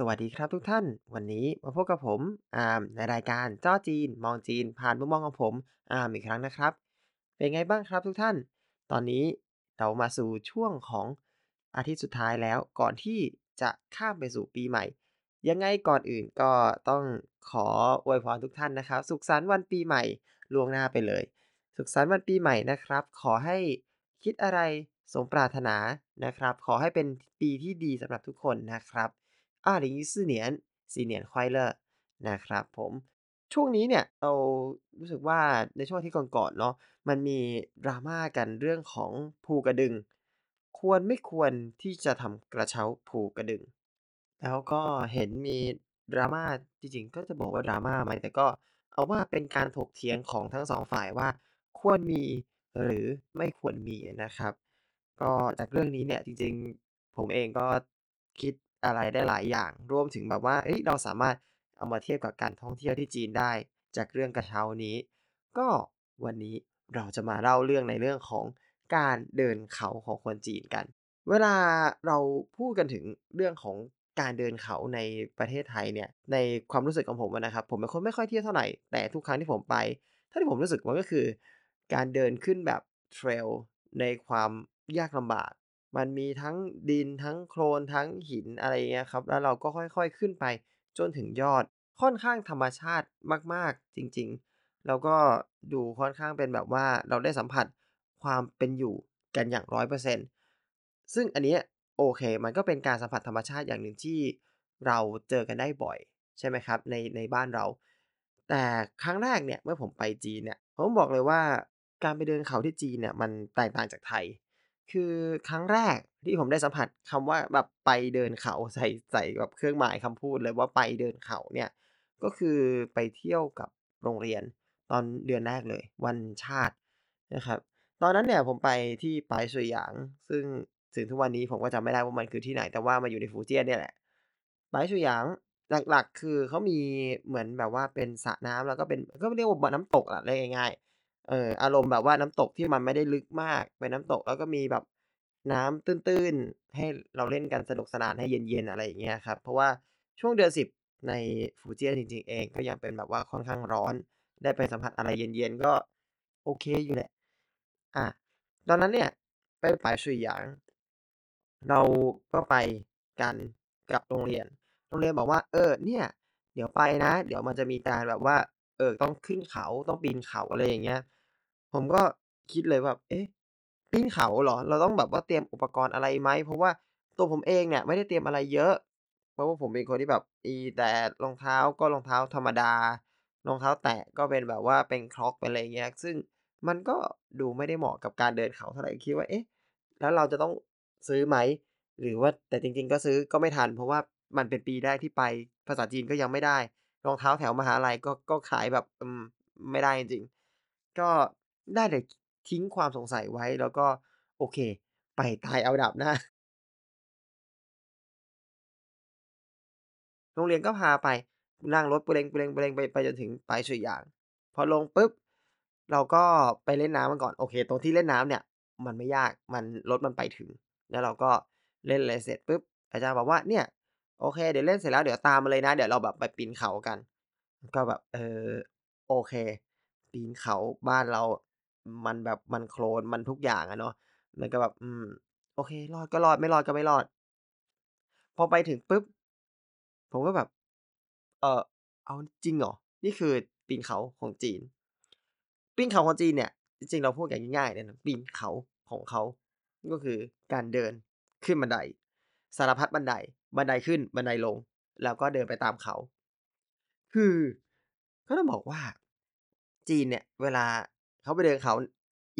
สวัสดีครับทุกท่าน วันนี้มาพบกับผมอาร์มในรายการจ้อจีน มองจีน ผ่านมุมมองของผมอาร์มอีกครั้งนะครับ เป็นไงบ้างครับทุกท่าน ตอนนี้เรามาสู่ช่วงของอาทิตย์สุดท้ายแล้วก่อนที่จะข้ามไปสู่ปีใหม่ ยังไงก่อนอื่นก็ต้องขออวยพรทุกท่านนะครับ สุขสันต์วันปีใหม่ล่วงหน้าไปเลย สุขสันต์วันปีใหม่นะครับ ขอให้คิดอะไรสมปรารถนานะครับ ขอให้เป็นปีที่ดีสำหรับทุกคนนะครับ 2024年新年快乐นะครับผม ช่วงนี้เนี่ยเรารู้สึกว่าในช่วงอาที่ก่อนๆเนาะมันมี drama กันเรื่องของภูกระดึง ควรไม่ควรที่จะทำกระเช้าภูกระดึง แล้วก็เห็นมี drama จริงๆ ก็จะบอกว่า drama ไหม แต่ก็เอาว่าเป็นการถกเถียงของทั้ง 2 ฝ่ายว่า ควรมีหรือไม่ควรมีนะครับ ก็จากเรื่องนี้เนี่ยจริงๆ ผมเองก็คิด อะไรได้หลายอย่าง รวมถึงแบบว่าเฮ้ยเราสามารถเอามาเทียบกับการท่องเที่ยวที่จีนได้ จากเรื่องกระเช้านี้ ก็วันนี้เราจะมาเล่าเรื่องในเรื่องของการเดินเขาของคนจีนกัน เวลาเราพูดกันถึงเรื่องของการเดินเขาในประเทศไทยเนี่ย ในความรู้สึกของผมนะครับ ผมเป็นคนไม่ค่อยเที่ยวเท่าไหร่ แต่ทุกครั้งที่ผมไปท่าที่ผมรู้สึกมันก็คือ การเดินขึ้นแบบ Trail ในความยากลำบาก มันมีทั้งดินทั้งโคลนทั้งหินอะไรอย่างเงี้ยครับ แล้วเราก็ค่อยๆขึ้นไปจนถึงยอด ค่อนข้างธรรมชาติมากๆจริงๆ แล้วก็ดูค่อนข้างเป็นแบบว่าเราได้สัมผัสความเป็นอยู่กันอย่าง100%ซึ่งอันนี้โอเค มันก็เป็นการสัมผัสธรรมชาติอย่างหนึ่งที่เราเจอกันได้บ่อยใช่ไหมครับในในบ้านเรา แต่ครั้งแรกเนี่ยเมื่อผมไปจีนเนี่ยผมบอกเลยว่าการไปเดินเขาที่จีนเนี่ยมันแตกต่างจากไทย คือครั้งแรกที่ผมได้สัมผัสคำว่าแบบไปเดินเขาใส่ใส่แบบเครื่องหมายคำพูดเลยว่าไปเดินเขาเนี่ย ก็คือไปเที่ยวกับโรงเรียนตอนเดือนแรกเลย วันชาตินะครับ ตอนนั้นเนี่ยผมไปที่ปายสุยหยาง ซึ่งถึงทุกวันนี้ผมก็จำไม่ได้ว่ามันคือที่ไหนแต่ว่ามันอยู่ในฟูเจียนเนี่ยแหละปายสุยหยางหลักๆ คือเขามีเหมือนแบบว่าเป็นสระน้ำแล้วก็เป็นก็เรียกว่าบ่อน้ำตกอะเรียกง่ายๆ เอออารมณ์แบบว่าน้ำตกที่มันไม่ได้ลึกมาก เป็นน้ำตกแล้วก็มีแบบน้ำตื้นๆ ให้เราเล่นกันสนุกสนานให้เย็นๆ อะไรอย่างเงี้ยครับ เพราะว่าช่วงเดือน10ในฟูเจียนจริงๆ เองก็ยังเป็นแบบว่าค่อนข้างร้อน ได้ไปสัมผัสอะไรเย็นๆ ก็โอเคอยู่แหละอาตอนนั้นเนี่ยไปปายสุยหยาง เราก็ไปกันกับโรงเรียน โรงเรียนบอกว่า"เออ เนี่ย เดี๋ยวไปนะ เดี๋ยวมันจะมีการแบบว่า เออ ต้องขึ้นเขา ต้องปีนเขา"อะไรอย่างเงี้ย ผมก็คิดเลยว่า"เอ๊ะปีนเขาเหรอ?เราต้องแบบว่าเตรียมอุปกรณ์อะไรไหม?"เพราะว่าตัวผมเองเนี่ย ไม่ได้เตรียมอะไรเยอะ เพราะว่าผมเป็นคนที่แบบมีแต่รองเท้าก็รองเท้าธรรมดารองเท้าแตะก็เป็นแบบว่าเป็น Crocs เป็นอะไรอย่างเงี้ย ซึ่งมันก็ดูไม่ได้เหมาะกับการเดินเขาเท่าไหร่คิดว่า เอ๊ะ แล้วเราจะต้องซื้อไหม?หรือว่าแต่จริง ๆ ก็ซื้อก็ไม่ทัน เพราะว่ามันเป็นปีแรกที่ไปภาษาจีนก็ยังไม่ได้ รองเท้าแถวมหาลัยก็ก็ขายแบบอืมไม่ได้จริงๆก็ ได้แต่ทิ้งความสงสัยไว้แล้วก็โอเค ไปตายเอาดาบหน้า โรงเรียนก็พาไปนั่งรถเปูเร็งๆๆไปไปจนถึงปายสุยหยาง พอลงปุ๊บ เราก็ไปเล่นน้ำกันก่อนโอเค ตรงที่เล่นน้ำเนี่ย มันไม่ยากมันรถมันไปถึง แล้วเราก็เล่นอะไรเสร็จปุ๊บอาจารย์บอกว่า"เนี่ยโอเค เดี๋ยวเล่นเสร็จแล้วเดี๋ยวตามมาเลยนะ เดี๋ยวเราแบบไปปีนเขากัน"ก็แบบ เออโอเค ปีนเขาบ้านเรา มันแบบมันโคลนมันทุกอย่างอะเนาะมันก็แบบ อืม โอเค รอดก็รอดไม่รอดก็ไม่รอด พอไปถึงปุ๊บ ผมก็แบบ เอ่ออ้าวจริงเหรอ?นี่คือปีนเขาของจีน ปีนเขาของจีนเนี่ย จริงๆเราพูดกันง่ายๆเลยนะปีนเขาของเขา ก็คือการเดินขึ้นบันได สารพัดบันได บันไดขึ้นบันไดลง แล้วก็เดินไปตามเขา คือก็ต้องบอกว่า จีนเนี่ย เวลา เขาไปเดินเขา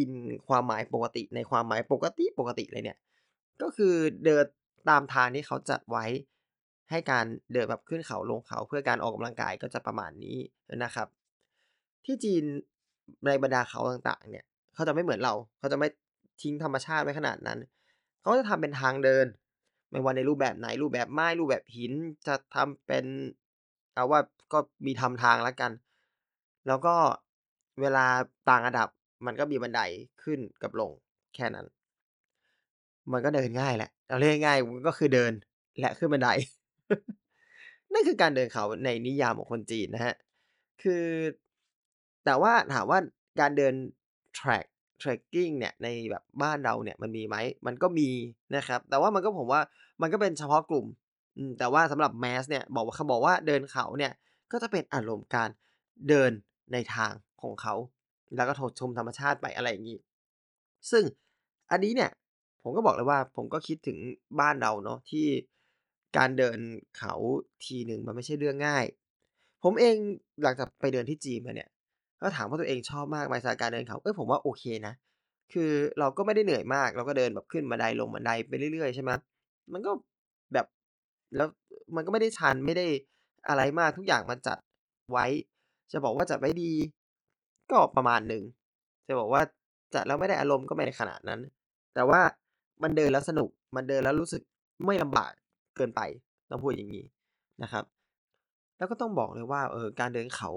in ความหมายปกติในความหมายปกติปกติเลยเนี่ย ก็คือเดินตามทางที่เขาจัดไว้ให้การเดินแบบขึ้นเขาลงเขาเพื่อการออกกำลังกายก็จะประมาณนี้นะครับ ที่จีนในบรรดาเขาต่างๆ เนี่ยเขาจะไม่เหมือนเราเขาจะไม่ทิ้งธรรมชาติไว้ขนาดนั้น เขาจะทำเป็นทางเดิน ไม่ว่าในรูปแบบไหนรูปแบบไม้รูปแบบหินจะทำเป็นเอาว่าก็มีทำทางแล้วกัน แล้วก็ เวลาต่างระดับมันก็มีบันไดขึ้นกับลงแค่นั้น มันก็เดินง่ายแหละเอาเรียกง่ายมันก็คือเดินและขึ้นบันได นั่นคือการเดินเขาในนิยามของคนจีนนะครับคือแต่ว่าถามว่าการเดิน Trek Trekking เนี่ยในแบบบ้านเราเนี่ยมันมีไหม มันก็มีนะครับ แต่ว่ามันก็ผมว่ามันก็เป็นเฉพาะกลุ่ม แต่ว่าสำหรับ Mass เนี่ยบอกว่าเขาบอกว่าเดินเขาเนี่ยก็จะเป็นอารมณ์การเดิน ในทางของเขา แล้วก็โถชมธรรมชาติไปอะไรอย่างงี้ ซึ่งอันนี้เนี่ยผมก็บอกเลยว่าผมก็คิดถึงบ้านเราเนาะที่การเดินเขาทีหนึ่งมันไม่ใช่เรื่องง่าย ผมเองหลังจากไปเดินที่จีนมาเนี่ย ก็ถามว่าตัวเองชอบมากไหมสำหรับการเดินเขาเฮ้ยผมว่าโอเคนะ คือเราก็ไม่ได้เหนื่อยมาก เราก็เดินแบบขึ้นบันไดลงบันไดไปเรื่อยๆใช่ไหมมันก็แบบแล้วมันก็ไม่ได้ชันไม่ได้อะไรมากทุกอย่างมันจัดไว้ จะบอกว่าจัดไว้ดี ก็ประมาณหนึ่ง จะบอกว่าจัดแล้วไม่ได้อารมณ์ก็ไม่ได้ขนาดนั้น แต่ว่ามันเดินแล้วสนุก มันเดินแล้วรู้สึกไม่ลำบากเกินไปต้องพูดอย่างงี้นะครับ แล้วก็ต้องบอกเลยว่าเออการเดินเขา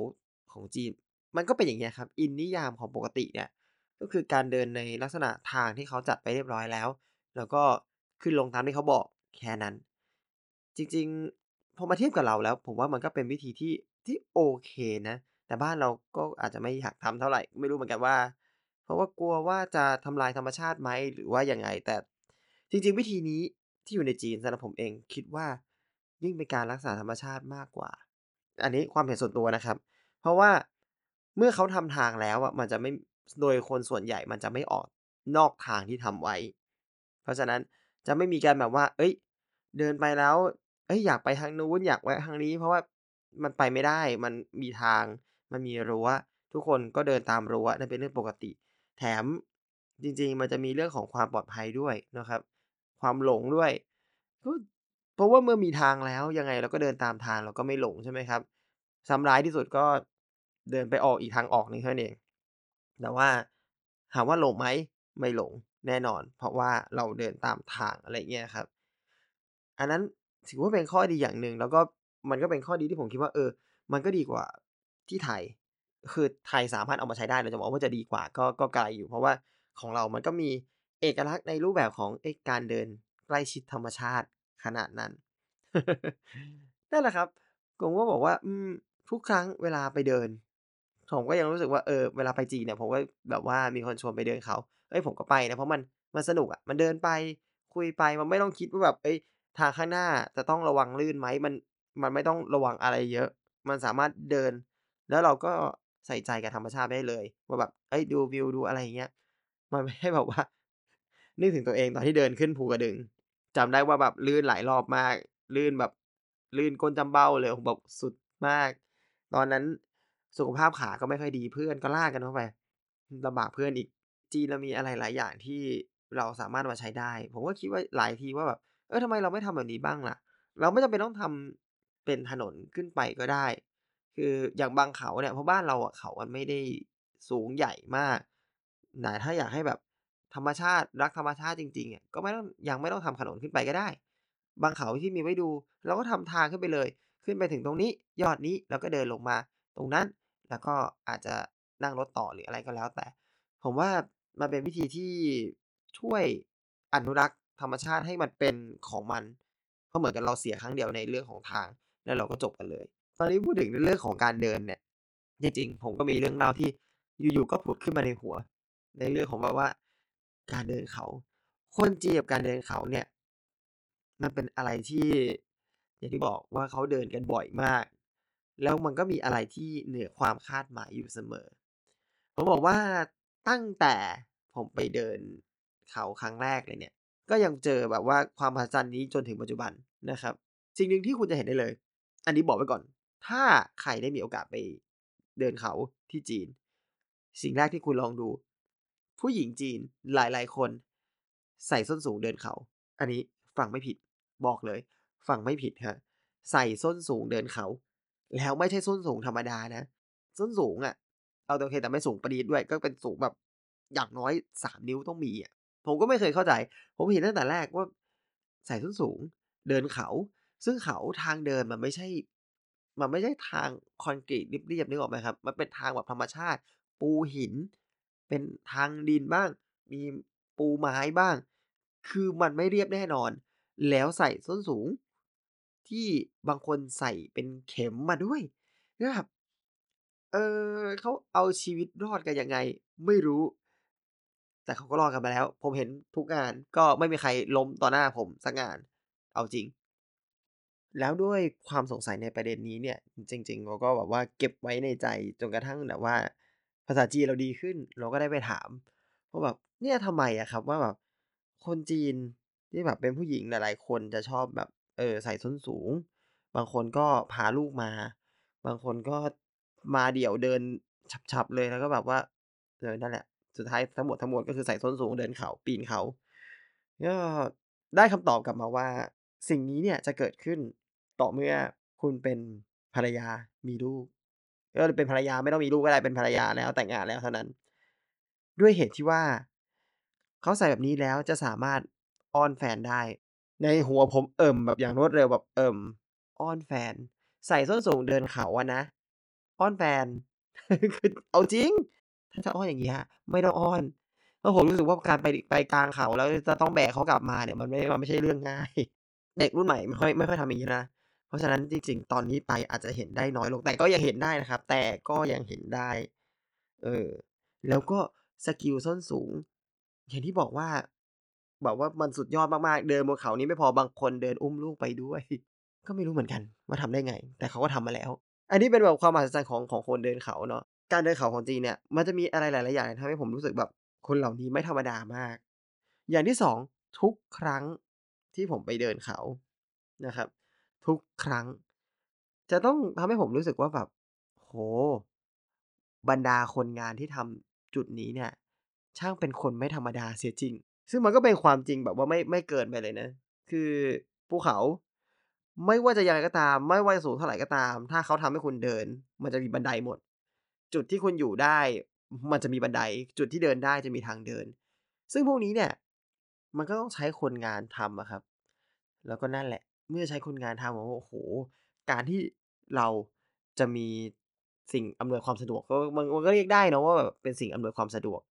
ของจีน มันก็เป็นอย่างเงี้ยครับ อินนิยามของปกติเนี่ยก็คือการเดินในลักษณะทางที่เขาจัดไปเรียบร้อยแล้ว แล้วก็ขึ้นลงตามที่เขาบอกแค่นั้น จริงๆพอมาเทียบกับเราแล้ว ผมว่ามันก็เป็นวิธีที่ ที่โอเคนะ แต่บ้านเราก็อาจจะไม่อยากทำเท่าไร ไม่รู้เหมือนกันว่า เพราะว่ากลัวว่าจะทำลายธรรมชาติไหม หรือว่ายังไง แต่จริง ๆ วิธีนี้ที่อยู่ในจีนสำหรับผมเองคิดว่า ยิ่งเป็นการรักษาธรรมชาติมากกว่า อันนี้ความเห็นส่วนตัวนะครับ เพราะว่าเมื่อเขาทำทางแล้วอะมันจะไม่โดยคนส่วนใหญ่มันจะไม่ออกนอกทางที่ทำไว้ เพราะฉะนั้นจะไม่มีการแบบว่าเฮ้ย เดินไปแล้วเฮ้ยอยากไปทางนู้นอยากแวะทางนี้ เพราะว่า มันไปไม่ได้ มันมีทาง มันมีรั้ว ทุกคนก็เดินตามรั้วนั่นเป็นเรื่องปกติ แถมจริง ๆ มันจะมีเรื่องของความปลอดภัยด้วยนะครับ ความหลงด้วยก็เพราะว่าเมื่อมีทางแล้วยังไงเราก็เดินตามทางเราก็ไม่หลงใช่ไหมครับซ้ำร้ายที่สุดก็เดินไปออกอีกทางออกนึงเท่านั้นเอง แต่ว่าถามว่าหลงไหมไม่หลงแน่นอน เพราะว่าเราเดินตามทางอะไรเงี้ยครับ อันนั้นถือว่าเป็นข้อดีอย่างหนึ่งแล้วก็ มันก็เป็นข้อดีที่ผมคิดว่า เออ มันก็ดีกว่าที่ไทย คือไทยสามารถเอามาใช้ได้แต่จะบอกว่าจะดีกว่าก็ก็ไกลอยู่ เพราะว่าของเรามันก็มีเอกลักษณ์ในรูปแบบของอการเดินใกล้ชิดธรรมชาติขนาดนั้นนั่นแหละครับผมก็บอกว่า อืม ทุกครั้งเวลาไปเดิน ผมก็ยังรู้สึกว่าเออเวลาไปจีนเนี่ย ผมก็แบบว่ามีคนชวนไปเดินเขาเฮ้ยผมก็ไปนะเพราะมันมันสนุกอะมันเดินไปคุยไปมันไม่ต้องคิดว่าแบบเฮ้ยทางข้างหน้าจะต้องระวังลื่นไหมมัน มันไม่ต้องระวังอะไรเยอะ มันสามารถเดิน แล้วเราก็ใส่ใจกับธรรมชาติได้เลย ว่าแบบเฮ้ยดูวิวดูอะไรอย่างเงี้ยมันไม่ใช่แบบว่า นึกถึงตัวเองตอนที่เดินขึ้นภูกระดึงจำได้ว่าแบบลื่นหลายรอบมาก ลื่นแบบลื่นก้นจ้ำเบ้าเลยผมแบบสุดมาก ตอนนั้นสุขภาพขาก็ไม่ค่อยดีเพื่อนก็ลากกันเข้าไปลำบากเพื่อนอีกจีนเรามีอะไรหลายอย่างที่เราสามารถมาใช้ได้ ผมก็คิดว่าหลายทีว่าแบบเออทำไมเราไม่ทำแบบนี้บ้างล่ะ เราไม่จำเป็นต้องทำ เป็นถนนขึ้นไปก็ได้ คืออย่างบางเขาเนี่ยเพราะบ้านเราอะเขามันไม่ได้สูงใหญ่มากแต่ถ้าอยากให้แบบธรรมชาติรักธรรมชาติจริงๆอะก็ไม่ต้องยังไม่ต้องทำถนนขึ้นไปก็ได้ บางเขาที่มีไว้ดูเราก็ทำทางขึ้นไปเลย ขึ้นไปถึงตรงนี้ยอดนี้แล้วก็เดินลงมา ตรงนั้นแล้วก็อาจจะนั่งรถต่อหรืออะไรก็แล้วแต่ ผมว่ามันเป็นวิธีที่ช่วยอนุรักษ์ธรรมชาติให้มันเป็นของมันเพราะเหมือนกับเราเสียครั้งเดียวในเรื่องของทาง แล้วเราก็จบกันเลย ตอนนี้พูดถึงเรื่องของการเดินเนี่ย จริงๆ ผมก็มีเรื่องเล่าที่อยู่ๆก็ผุดขึ้นมาในหัว ในเรื่องของแบบว่า การเดินเขา คนจีนกับการเดินเขาเนี่ย มันเป็นอะไรที่อย่างที่บอกว่าเขาเดินกันบ่อยมาก แล้วมันก็มีอะไรที่เหนือความคาดหมายอยู่เสมอ ผมบอกว่าตั้งแต่ผมไปเดินเขาครั้งแรกเลยเนี่ย ก็ยังเจอแบบว่าความมหัศจรรย์นี้จนถึงปัจจุบันนะครับ สิ่งหนึ่งที่คุณจะเห็นได้เลย อันนี้บอกไว้ก่อน ถ้าใครได้มีโอกาสไปเดินเขาที่จีน สิ่งแรกที่คุณลองดู ผู้หญิงจีนหลาย ๆ คน ใส่ส้นสูงเดินเขา อันนี้ฟังไม่ผิด บอกเลย ฟังไม่ผิดครับใส่ส้นสูงเดินเขา แล้วไม่ใช่ส้นสูงธรรมดานะ ส้นสูงอะเอาแต่โอเคแต่ไม่สูงปรี๊ดด้วย ก็เป็นสูงแบบอย่างน้อย3นิ้วต้องมีอะ ผมก็ไม่เคยเข้าใจ ผมเห็นตั้งแต่แรกว่า ใส่ส้นสูง เดินเขา ซึ่งเขาทางเดินมันไม่ใช่ มันไม่ใช่ทางคอนกรีตเรียบๆนึกออกไหมครับ มันเป็นทางแบบธรรมชาติ ปูหิน เป็นทางดินบ้าง มีปูไม้บ้าง คือมันไม่เรียบแน่นอน แล้วใส่ส้นสูง ที่บางคนใส่เป็นเข็มมาด้วยแล้วแบบเออเขาเอาชีวิตรอดกันยังไง ไม่รู้ แต่เขาก็รอดกันมาแล้ว ผมเห็นทุกงานก็ไม่มีใครล้มต่อหน้าผมสักงาน เอาจริง แล้วด้วยความสงสัยในประเด็นนี้เนี่ย จริง ๆ เราก็แบบว่าเก็บไว้ในใจจนกระทั่งแบบว่า ภาษาจีนเราดีขึ้น เราก็ได้ไปถามว่าแบบเนี่ยทำไมอะครับว่าแบบคนจีนที่แบบเป็นผู้หญิงหลายๆคนจะชอบแบบเออใส่ส้นสูง บางคนก็พาลูกมา บางคนก็มาเดี่ยวเดินฉับๆเลยแล้วก็แบบว่าเออนั่นแหละ สุดท้ายทั้งหมดทั้งมวลก็คือใส่ส้นสูงเดินเขาปีนเขาก็ได้คำตอบกลับมาว่า สิ่งนี้เนี่ยจะเกิดขึ้นต่อเมื่อคุณเป็นภรรยามีลูกเออเป็นภรรยาไม่ต้องมีลูกก็ได้เป็นภรรยาแล้วแต่งงานแล้วเท่านั้น ด้วยเหตุที่ว่า เขาใส่แบบนี้แล้วจะสามารถอ้อนแฟนได้ ในหัวผมเอิ่มแบบอย่างรวดเร็วแบบเอิ่มอ้อนแฟน ใส่ส้นสูงเดินเขาอะนะอ้อนแฟนคือเอาจริง ถ้าจะอ้อนอย่างเงี้ยไม่ต้องอ้อนเพราะผมรู้สึกว่าการไปไปกลางเขาแล้วจะต้องแบกเขากลับมาเนี่ยมันไม่มันไม่ใช่เรื่องง่าย เด็กรุ่นใหม่ไม่ค่อยไม่ค่อยทำอย่างงี้นะ เพราะฉะนั้นจริงๆ ตอนนี้ไปอาจจะเห็นได้น้อยลงแต่ก็ยังเห็นได้นะครับ แต่ก็ยังเห็นได้ เออ แล้วก็สกิลส้นสูง อย่างที่บอกว่าแบบว่ามันสุดยอดมากๆ เดินบนเขานี้ไม่พอบางคนเดินอุ้มลูกไปด้วย ก็ไม่รู้เหมือนกันว่าทำได้ไง แต่เขาก็ทำมาแล้ว อันนี้เป็นแบบความมหัศจรรย์ของของคนเดินเขาเนาะการเดินเขาของจีนเนี่ยมันจะมีอะไรหลาย ๆ อย่างทำให้ผมรู้สึกแบบคนเหล่านี้ไม่ธรรมดามาก อย่างที่2ทุกครั้ง ที่ผมไปเดินเขานะครับ ทุกครั้ง จะต้องทำให้ผมรู้สึกว่าแบบโอ้โฮบรรดาคนงานที่ทำจุดนี้เนี่ย ช่างเป็นคนไม่ธรรมดาเสียจริง ซึ่งมันก็เป็นความจริงแบบว่าไม่ไม่เกินไปเลยนะ คือภูเขาไม่ว่าจะยังไงก็ตาม ไม่ว่าจะสูงเท่าไหร่ก็ตาม ถ้าเขาทำให้คุณเดิน มันจะมีบันไดหมด จุดที่คุณอยู่ได้ มันจะมีบันได จุดที่เดินได้จะมีทางเดิน ซึ่งพวกนี้เนี่ย มันก็ต้องใช้คนงานทำอะครับ แล้วก็นั่นแหละ เมื่อใช้คนงานทำผมว่า โอ้โฮ การที่เราจะมีสิ่งอำนวยความสะดวก ก็ มัน มันก็เรียกได้เนาะว่าแบบเป็นสิ่งอำนวยความสะดวก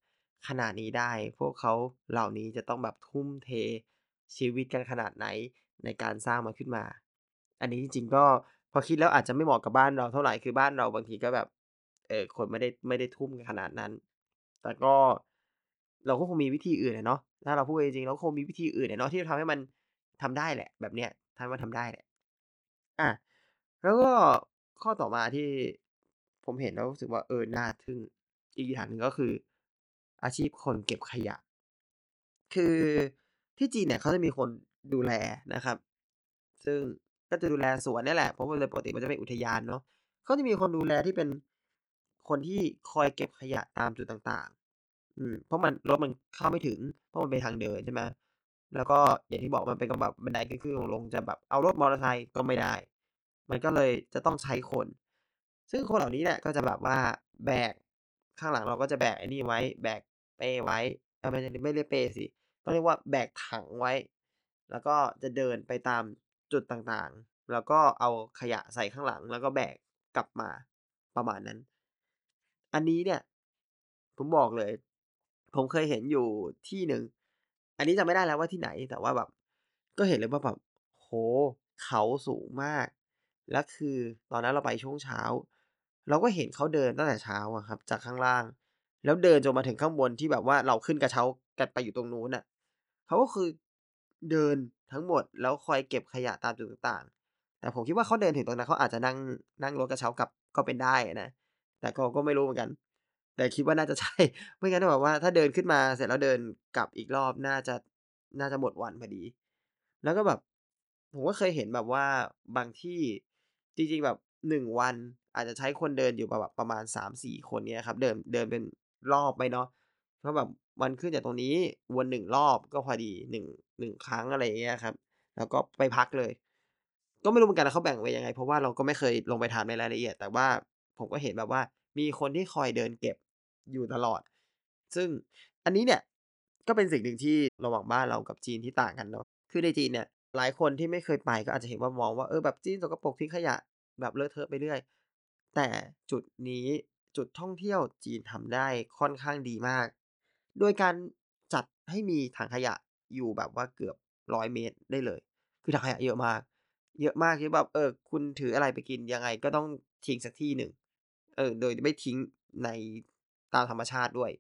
ขนาดนี้ได้ พวกเขาเหล่านี้จะต้องแบบทุ่มเทชีวิตกันขนาดไหนในการสร้างมันขึ้นมา อันนี้จริง ๆ ก็พอคิดแล้วอาจจะไม่เหมาะกับบ้านเราเท่าไร คือบ้านเราบางทีก็แบบ เอ่อ คนไม่ได้ ไม่ได้ทุ่มกันขนาดนั้น แต่ก็ เราก็คงมีวิธีอื่นอะเนาะ ถ้าเราพูดกันจริง ๆ เราก็คงมีวิธีอื่นอะเนาะที่จะทำให้มัน ทำได้แหละ แบบเนี้ยทำให้มันทำได้แหละอาแล้วก็ข้อต่อมาที่ผมเห็นแล้วรู้สึกว่าเออน่าทึ่งอีกอย่างหนึ่งก็คือ อาชีพคนเก็บขยะ คือที่จีนเนี่ยเขาจะมีคนดูแลนะครับ ซึ่งก็จะดูแลสวนเนี่ยแหละเพราะว่าโดยปกติมันจะเป็นอุทยานเนาะเขาจะมีคนดูแลที่เป็นคนที่คอยเก็บขยะตามจุดต่าง ๆ อืมเพราะมันรถมันเข้าไม่ถึง เพราะมันเป็นทางเดินใช่ไหม แล้วก็อย่างที่บอกมันเป็นกับแบบบันไดขึ้นๆลงจะแบบเอารถมอเตอร์ไซค์ก็ไม่ได้ มันก็เลยจะต้องใช้คน ซึ่งคนเหล่านี้เนี่ยก็จะแบบว่าแบกข้างหลังเราก็จะแบกไอ้นี่ไว้ แบกเป้ไว้เออไม่ไม่เรียกเป้สิต้องเรียกว่าแบกถังไว้ แล้วก็จะเดินไปตามจุดต่างๆ แล้วก็เอาขยะใส่ข้างหลัง แล้วก็แบกกลับมาประมาณนั้น อันนี้เนี่ย ผมบอกเลย ผมเคยเห็นอยู่ที่หนึ่ง อันนี้จำไม่ได้แล้วว่าที่ไหนแต่ว่าแบบ ก็เห็นเลยว่าแบบโอ้โฮเขาสูงมาก แล้วคือตอนนั้นเราไปช่วงเช้า เราก็เห็นเขาเดินตั้งแต่เช้าอะครับ จากข้างล่าง แล้วเดินจนมาถึงข้างบนที่แบบว่าเราขึ้นกระเช้ากันไปอยู่ตรงนู้นน่ะเขาก็คือเดินทั้งหมดแล้วคอยเก็บขยะตามจุดต่างๆ แต่ผมคิดว่าเขาเดินถึงตรงนั้นเขาอาจจะนั่งนั่งรถกระเช้ากลับก็เป็นได้นะ แต่ก็ก็ไม่รู้เหมือนกัน แต่คิดว่าน่าจะใช่ ไม่งั้นแบบว่าถ้าเดินขึ้นมาเสร็จแล้วเดินกลับอีกรอบน่าจะน่าจะหมดวันพอดี แล้วก็แบบผมก็เคยเห็นแบบว่าบางที่จริงๆแบบ1วันอาจจะใช้คนเดินอยู่แบบประมาณ3-4คนเงี้ยครับ เดินเดินเป็นรอบไปเนาะเพราะแบบมันขึ้นจากตรงนี้วน1รอบก็พอดี1 1ครั้งอะไรเงี้ยครับ แล้วก็ไปพักเลย ก็ไม่รู้เหมือนกันนะเขาแบ่งไว้ยังไง เพราะว่าเราก็ไม่เคยลงไปถามในรายละเอียด แต่ว่าผมก็เห็นแบบว่ามีคนที่คอยเดินเก็บ อยู่ตลอด ซึ่งอันนี้เนี่ยก็เป็นสิ่งหนึ่งที่ระหว่างบ้านเรากับจีนที่ต่างกันเนาะคือในจีนเนี่ยหลายคนที่ไม่เคยไปก็อาจจะเห็นว่ามองว่าเออแบบจีนสกปรกทิ้งขยะแบบเลอะเทอะไปเรื่อย แต่จุดนี้จุดท่องเที่ยวจีนทำได้ค่อนข้างดีมาก โดยการจัดให้มีถังขยะอยู่แบบว่าเกือบ100เมตรได้เลย คือถังขยะเยอะมาก เยอะมากที่แบบเออคุณถืออะไรไปกินยังไงก็ต้องทิ้งสักที่หนึ่งเออโดยไม่ทิ้งใน ตามธรรมชาติด้วย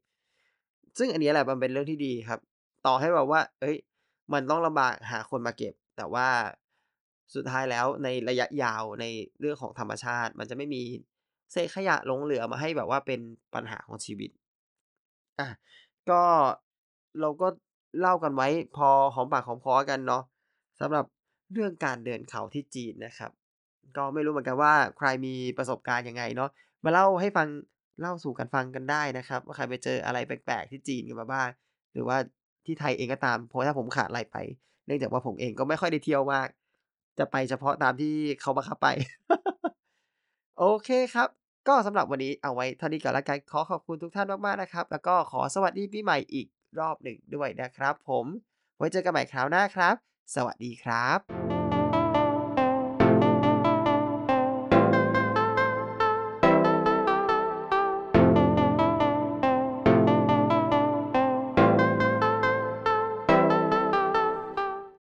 ซึ่งอันนี้แหละมันเป็นเรื่องที่ดีครับ ต่อให้แบบว่าเฮ้ย มันต้องลำบากหาคนมาเก็บ แต่ว่าสุดท้ายแล้วในระยะยาวในเรื่องของธรรมชาติ มันจะไม่มีเศษขยะหลงเหลือมาให้แบบว่าเป็นปัญหาของชีวิตอาก็เราก็เล่ากันไว้พอหอมปากหอมคอกันเนาะสำหรับเรื่องการเดินเขาที่จีนนะครับ ก็ไม่รู้เหมือนกันว่าใครมีประสบการณ์ยังไงเนาะมาเล่าให้ฟัง เล่าสู่กันฟังกันได้นะครับ ว่าใครไปเจออะไรแปลกๆที่จีนกันมาบ้างหรือว่าที่ไทยเองก็ตามเพราะถ้าผมขาดอะไรไป เนื่องจากว่าผมเองก็ไม่ค่อยได้เที่ยวมาก จะไปเฉพาะตามที่เขาบังคับไป โอเคครับ ก็สำหรับวันนี้เอาไว้เท่านี้ก่อนล้วกันขอขอบคุณทุกท่านมากๆนะครับ แล้วก็ขอสวัสดีปีใหม่อีกรอบหนึ่งด้วยนะครับ ผมไว้เจอกันใหม่คราวหน้าครับ สวัสดีครับ